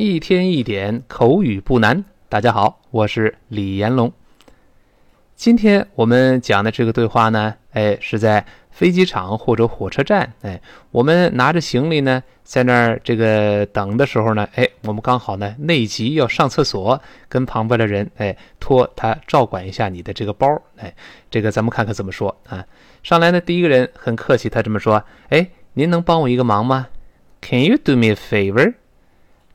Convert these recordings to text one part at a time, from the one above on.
一天一点口语不难。大家好，我是李延龙。今天我们讲的这个对话呢，哎，是在飞机场或者火车站，哎，我们拿着行李呢，在那儿这个等的时候呢，哎，我们刚好呢内急要上厕所，跟旁边的人哎托他照管一下你的这个包，哎，这个咱们看看怎么说啊？上来呢，第一个人很客气，他这么说：“哎，您能帮我一个忙吗？Can you do me a favor？”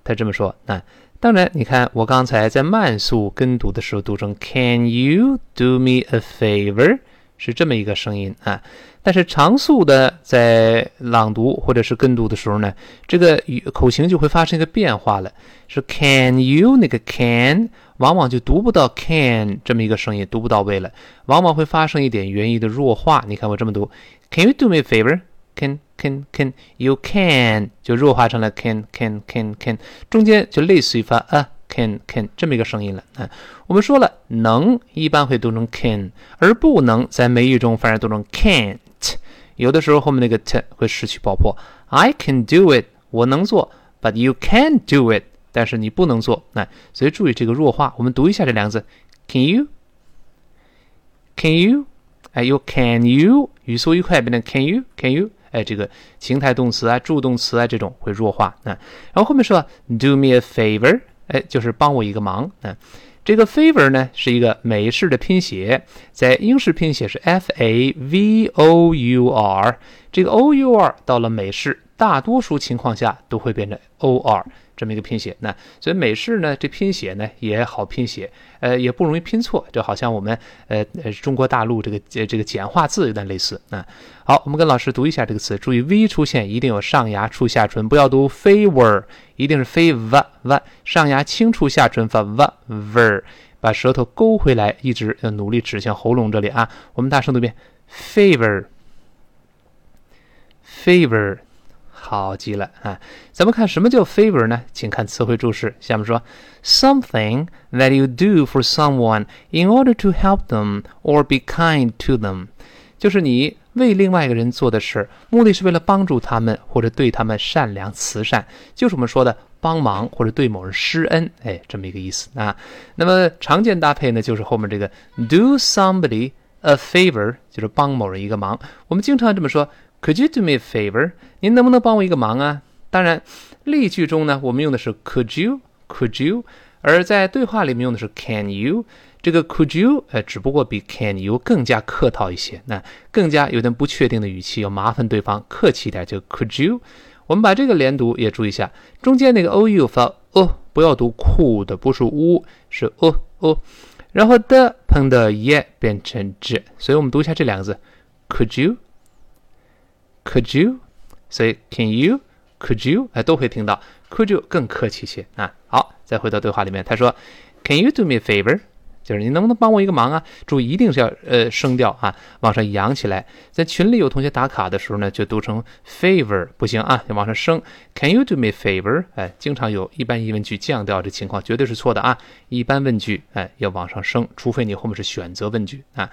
他这么说，那当然，你看我刚才在慢速跟读的时候读成 “Can you do me a favor” 是这么一个声音啊。但是长速的在朗读或者是跟读的时候呢，这个口型就会发生一个变化了，是 “Can you” 那个 “Can” 往往就读不到 “Can” 这么一个声音，读不到位了，往往会发生一点元音的弱化。你看我这么读：“Can you do me a favor？Can Can can you can 就弱化成了 can can can can，中间就类似于发 a can can 这么一个声音了啊。我们说了，能一般会读成 can，而不能在美语中反而读成 can't。有的时候后面那个 t 会失去爆破。I can do it，我能做，but you can't do it，但是你不能做。那所以注意这个弱化。我们读一下这两个字：Can you？Can you？哎，you can you？语速一快变成 Can you？Can you？哎，这个情态动词啊、助动词啊，这种会弱化啊。然后后面说 “do me a favor”，哎，就是帮我一个忙啊。这个 “favor” 呢是一个美式的拼写，在英式拼写是 “f-a-v-o-u-r”，这个 “o-u-r” 到了美式，大多数情况下都会变成 “o-r”。这么一个拼写，那所以美式呢，这拼写呢也好拼写，呃，也不容易拼错，就好像我们呃呃中国大陆这个这个简化字有点类似啊。好，我们跟老师读一下这个词，注意 v 出现一定有上牙触下唇，不要读 favor，一定是非 v v，上牙轻触下唇发 v v，把舌头勾回来，一直要努力指向喉咙这里啊。我们大声读一遍 favor，favor。好极了啊！咱们看什么叫 favor 呢？请看词汇注释。下面说，something that you do for someone in order to help them or be kind to them，就是你为另外一个人做的事，目的是为了帮助他们或者对他们善良慈善，就是我们说的帮忙或者对某人施恩，哎，这么一个意思啊。那么常见搭配呢，就是后面这个 do somebody a favor，就是帮某人一个忙。我们经常这么说。Could you do me a favor？您能不能帮我一个忙啊？当然，例句中呢，我们用的是 Could you？Could you？而在对话里面用的是 Can you？这个 Could you？呃，只不过比 Can you 更加客套一些，那更加有点不确定的语气，要麻烦对方客气一点，就 Could you？我们把这个连读也注意一下，中间那个 o u 发 o，不要读 could，不是 u，是 o o，然后的碰到 ye 变成 z，所以我们读一下这两个字，Could you？Could you？所以 Can you？Could you？哎，都会听到。Could you 更客气些啊？好，再回到对话里面，他说，Can you do me a favor？就是你能不能帮我一个忙啊？注意，一定是要呃声调啊，往上扬起来。在群里有同学打卡的时候呢，就读成 favor，不行啊，要往上升。Can you do me favor？哎，经常有一般疑问句降调这情况，绝对是错的啊。一般问句哎要往上升，除非你后面是选择问句啊。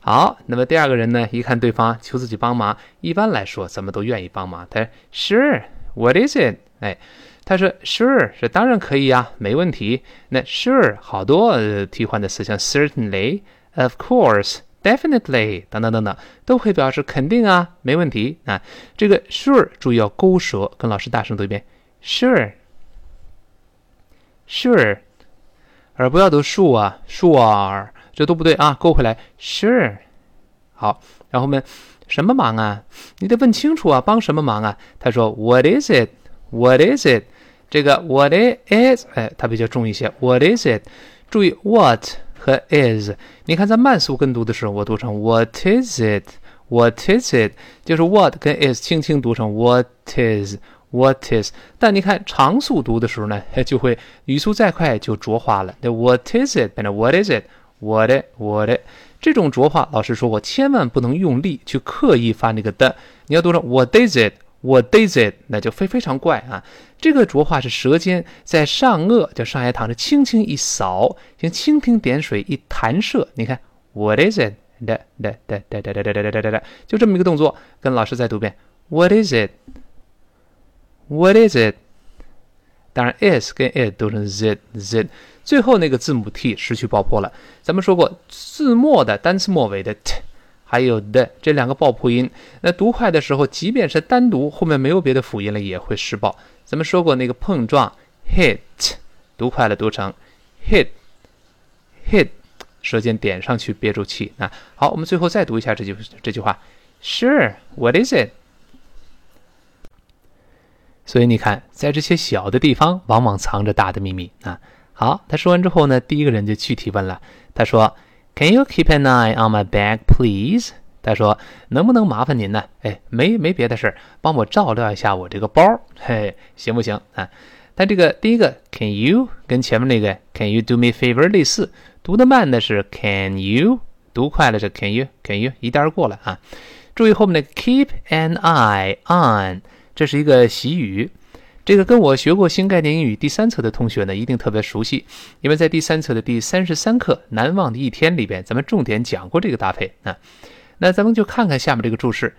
好，那么第二个人呢？一看对方求自己帮忙，一般来说咱们都愿意帮忙。他说：“Sure，What is it？” 哎，他说：“Sure，是当然可以啊，没问题。”那 “Sure” 好多替换的词，像 “Certainly”、“Of course”、“Definitely” 等等等等，都会表示肯定啊，没问题啊。这个 “Sure” 注意要勾舌，跟老师大声读一遍：“Sure，Sure”，而不要读 “Sure” 啊，“Sure”。这都不对啊，勾回来，Sure，好，然后我们什么忙啊？你得问清楚啊，帮什么忙啊？他说，What is it？What is it？这个 What it is？哎，它比较重一些。What is it？注意 What 和 is。你看在慢速跟读的时候，我读成 What is it？What is it？就是 What 跟 is 轻轻读成 What is？What is？但你看长速读的时候呢，就会语速再快就浊化了。那 What is it？变成 What is it？What it？What it？这种浊化，老师说过，千万不能用力去刻意发那个的，你要读成 What is it? What is it? 那就非非常怪啊！这个浊化是舌尖在上颚，叫上牙膛，是轻轻一扫，像蜻蜓点水一弹射。你看 What is it? 哒哒哒哒哒哒哒哒哒哒哒，就这么一个动作，跟老师再读一遍 What is it? What is it? 当然，is 跟 it 读成 z z，最后那个字母 t 失去爆破了。咱们说过，字末的单词末尾的 t 还有的这两个爆破音，那读快的时候，即便是单独后面没有别的辅音了，也会失爆。咱们说过那个碰撞 hit，读快了读成 hit hit，舌尖点上去憋住气。那好，我们最后再读一下这句这句话：Sure，what is it？所以你看，在这些小的地方，往往藏着大的秘密啊。好，他说完之后呢，第一个人就具体问了，他说：“Can you keep an eye on my bag, please？” 他说：“能不能麻烦您呢？哎，没没别的事儿，帮我照料一下我这个包，嘿，行不行啊？”他这个第一个 “Can you” 跟前面那个 “Can you do me favor” 类似，读的慢的是 “Can you”，读快了是 “Can you”，“Can you” 一带而过了啊。注意后面那个 “Keep an eye on”。这是一个习语，这个跟我学过新概念英语第三册的同学呢，一定特别熟悉，因为在第三册的第三十三课《难忘的一天》里边，咱们重点讲过这个搭配啊。那咱们就看看下面这个注释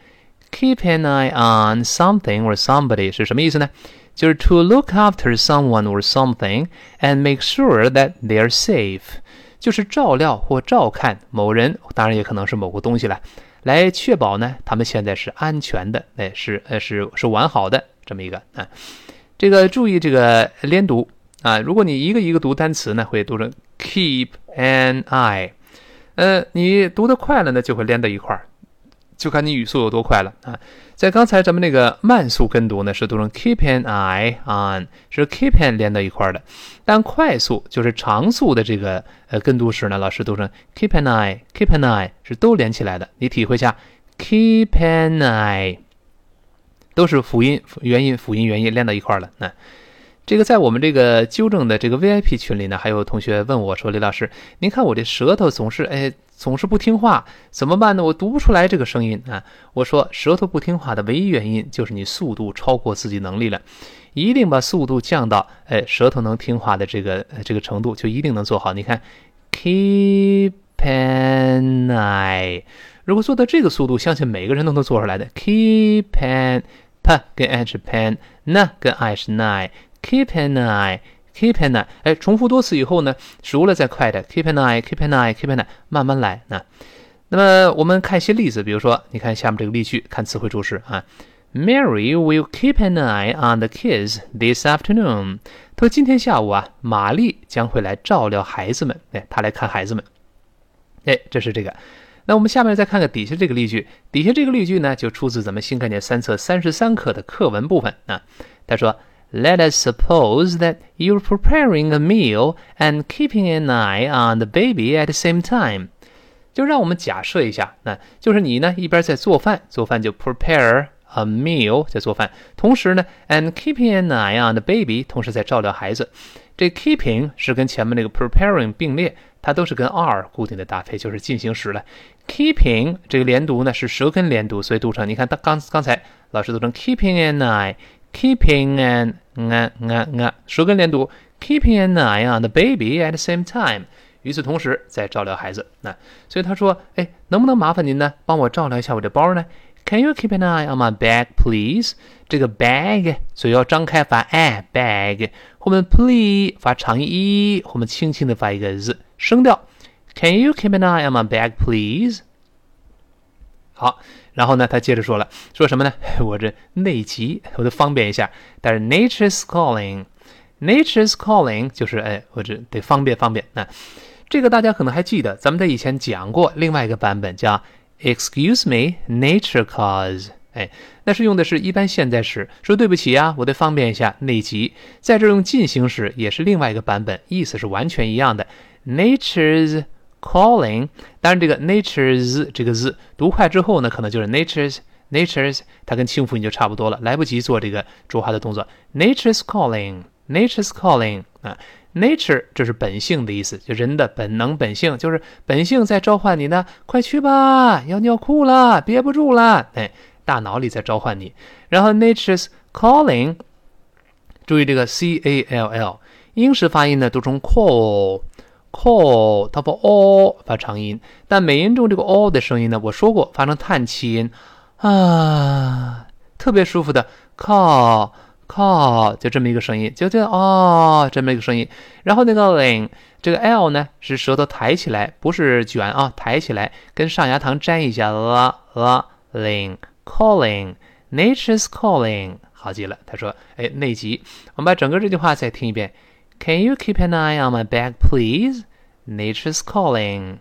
：Keep an eye on something or somebody 是什么意思呢？就是 to look after someone or something and make sure that they are safe，就是照料或照看某人，当然也可能是某个东西了。来确保呢，他们现在是安全的，哎，是呃是是完好的这么一个啊，这个注意这个连读啊，如果你一个一个读单词呢，会读成 keep an eye，呃，你读得快了呢，就会连到一块儿。就看你语速有多快了啊！在刚才咱们那个慢速跟读呢，是读成 keep an eye on，是 keep an 连到一块儿的。但快速就是长速的这个呃跟读时呢，老师读成 keep an eye，keep an eye 是都连起来的。你体会一下，keep an eye 都是辅音元音辅音元音连到一块儿了。那这个在我们这个纠正的这个 VIP 群里呢，还有同学问我说：“李老师，您看我这舌头总是哎。”总是不听话，怎么办呢？我读不出来这个声音啊！我说，舌头不听话的唯一原因就是你速度超过自己能力了，一定把速度降到哎舌头能听话的这个这个程度，就一定能做好。你看，keep an eye，如果做到这个速度，相信每个人都能做出来的。keep an pa 跟 an 是 pen，n 跟 i 是 nine，keep an eye。Keep an eye，哎，重复多次以后呢，熟了再快的。Keep an eye，keep an eye，keep an eye，慢慢来。那，那么我们看一些例子，比如说，你看下面这个例句，看词汇注释啊。Mary will keep an eye on the kids this afternoon。他说今天下午啊，玛丽将会来照料孩子们。哎，她来看孩子们。哎，这是这个。那我们下面再看看底下这个例句。底下这个例句呢，就出自咱们新概念三册三十三课的课文部分啊。他说。Let us suppose that you're preparing a meal and keeping an eye on the baby at the same time。就让我们假设一下，那就是你呢一边在做饭，做饭就 prepare a meal 在做饭，同时呢 and keeping an eye on the baby，同时在照料孩子。这 keeping 是跟前面那个 preparing 并列，它都是跟 are 固定的搭配，就是进行时了。keeping 这个连读呢是舌根连读，所以读成你看，刚刚刚才老师读成 keeping an eye。keeping an an an an 舌根连读，keeping an eye on the baby at the same time，与此同时在照料孩子。那所以他说，哎，能不能麻烦您呢，帮我照料一下我的包呢？Can you keep an eye on my bag, please？这个 bag 嘴要张开发 a bag，我们 please 发长音 e，后面轻轻的发一个 z 声调。Can you keep an eye on my bag, please？好。然后呢，他接着说了，说什么呢？我这内急，我得方便一下。但是 nature's calling，nature's calling 就是哎，我这得方便方便。那这个大家可能还记得，咱们在以前讲过另外一个版本，叫 excuse me，nature calls。哎，那是用的是一般现在时，说对不起啊，我得方便一下，内急。在这用进行时，也是另外一个版本，意思是完全一样的，nature's。calling，当然这个 nature's 这个字读快之后呢，可能就是 nature's nature's，它跟轻辅音就差不多了，来不及做这个浊化的动作。nature's calling，nature's calling 啊，nature 这是本性的意思，就人的本能本性，就是本性在召唤你呢，快去吧，要尿裤了，憋不住了，哎，大脑里在召唤你。然后 nature's calling，注意这个 c a l l，英式发音呢读成 call。call，它发 o 发长音，但美音中这个 o 的声音呢，我说过发成叹气音啊，特别舒服的 call call，就这么一个声音，就就哦这么一个声音。然后那个 ling，这个 l 呢是舌头抬起来，不是卷啊，抬起来，跟上牙膛粘一下。呃呃，ling calling，nature's calling，好极了。他说，哎，内急。我们把整个这句话再听一遍。Can you keep an eye on my back, please? Nature's calling.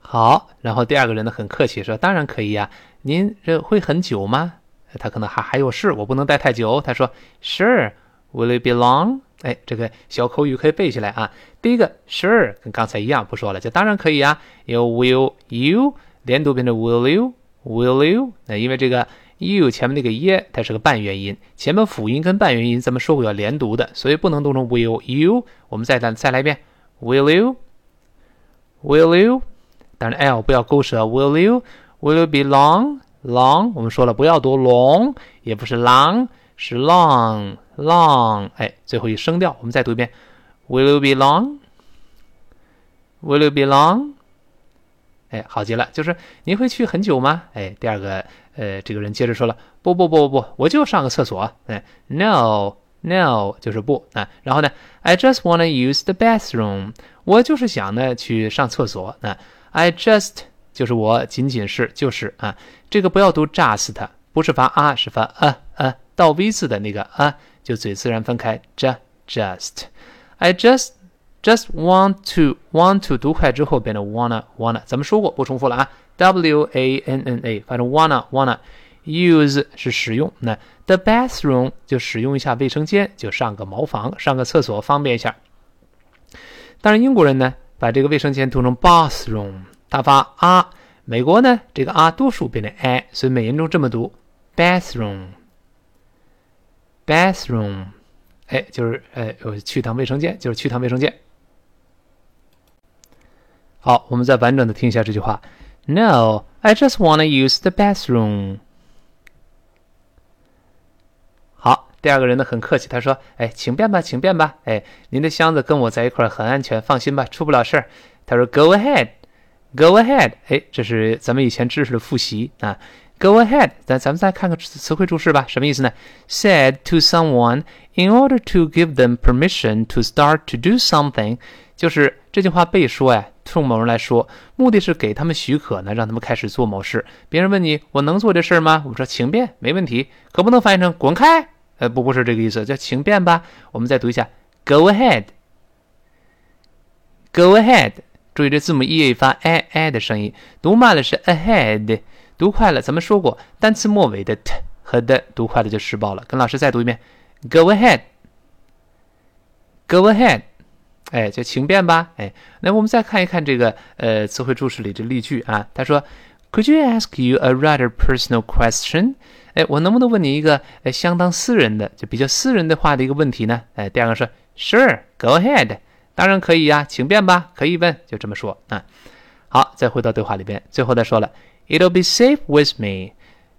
好，然后第二个人呢很客气说：“当然可以呀，您这会很久吗？”他可能还还有事，我不能待太久。他说：“Sure, will it be long？” 哎，这个小口语可以背起来啊。第一个 “Sure” 跟刚才一样，不说了，就当然可以呀。有 will you 连读变成 will you will you？那因为这个。you 前面那个耶，它是个半元音，前面辅音跟半元音咱们说过要连读的，所以不能读成 will you。我们再来再来一遍，will you，will you。当然 l 不要勾舌，will you，will you be long，long。我们说了不要读 long，也不是 long，是 long Long，。哎，最后一声调，我们再读一遍，will you be long，will you be long。哎，好极了，就是您会去很久吗？哎，第二个。呃，这个人接着说了，不不不不不，我就上个厕所。哎，no no 就是不啊。然后呢，I just wanna use the bathroom，我就是想呢去上厕所。那 I just 就是我仅仅是就是啊，这个不要读 just，不是发啊，是发啊啊，倒 V 字的那个啊，就嘴自然分开。just just，I just just want to want to 读快之后变成 wanna wanna，咱们说过不重复了啊。W A N N A，反正 wanna wanna use 是使用，那 the bathroom 就使用一下卫生间，就上个茅房，上个厕所方便一下。当然，英国人呢把这个卫生间读成 bathroom，他发啊。美国呢这个啊多数变成 a，所以美音中这么读 bathroom bathroom，哎，就是哎，我去趟卫生间，就是去趟卫生间。好，我们再完整的听一下这句话。No, I just want to use the bathroom. 好，第二个人呢很客气，他说：“哎，请便吧，请便吧。哎，您的箱子跟我在一块儿很安全，放心吧，出不了事儿。”他说：“Go ahead, go ahead。”哎，这是咱们以前知识的复习啊。Go ahead，咱咱们再看看词汇注释吧，什么意思呢？Said to someone in order to give them permission to start to do something，就是这句话被说呀。冲某人来说，目的是给他们许可呢，让他们开始做某事。别人问你，我能做这事儿吗？我说，请便，没问题。可不能翻译成滚开。呃，不，不是这个意思，叫请便吧。我们再读一下，Go ahead，Go ahead。注意这字母 e 发 a a 的声音，读慢了是 ahead，读快了咱们说过，单词末尾的 t 和的读快了就失爆了。跟老师再读一遍，Go ahead，Go ahead。哎，就请便吧。哎，那我们再看一看这个呃词汇注释里的例句啊。他说，Could you ask you a rather personal question？哎，我能不能问你一个呃相当私人的，就比较私人的话的一个问题呢？哎，第二个说，Sure，Go ahead，当然可以呀，请便吧，可以问，就这么说啊。好，再回到对话里边，最后再说了，It'll be safe with me。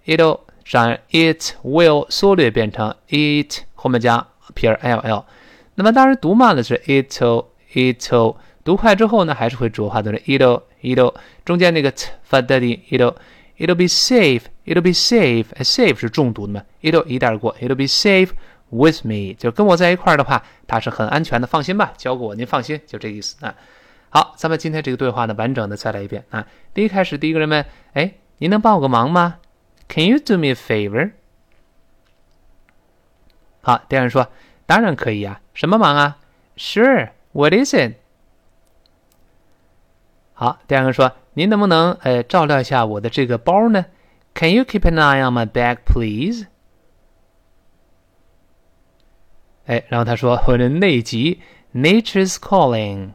It'll 上 it will 缩略变成 it 后面加撇 l l。那么当然读慢了是 it'll it'll，读快之后呢还是会浊化的 it'll it'll，中间那个 t 发的音 it'll it'll be safe it'll be safe safe 是重读的嘛 it'll 一带而过 it'll be safe with me 就跟我在一块儿的话，它是很安全的，放心吧，交给我您放心，就这意思啊。好，咱们今天这个对话呢完整的再来一遍啊。第一开始第一个人问，哎，您能帮我个忙吗？Can you do me a favor？好，第二人说。当然可以呀，什么忙啊？Sure, what is it？好，第二个说，您能不能呃照料一下我的这个包呢？Can you keep an eye on my bag, please？哎，然后他说我的内急，Nature's calling。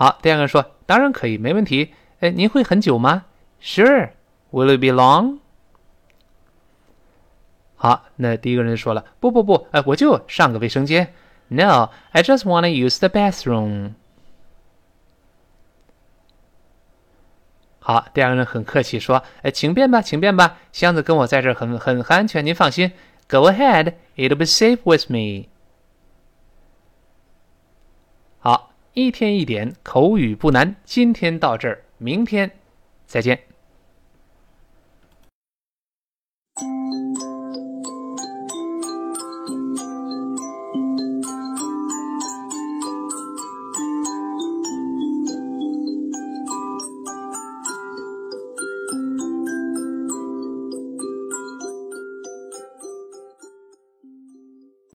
好，第二个人说，当然可以，没问题。哎，您会很久吗？Sure, will it be long？好，那第一个人说了，不不不，哎，我就上个卫生间。No, I just wanna use the bathroom。好，第二个人很客气说，哎，请便吧，请便吧，箱子跟我在这儿很很安全，您放心。Go ahead, it'll be safe with me。好，一天一点口语不难，今天到这儿，明天再见。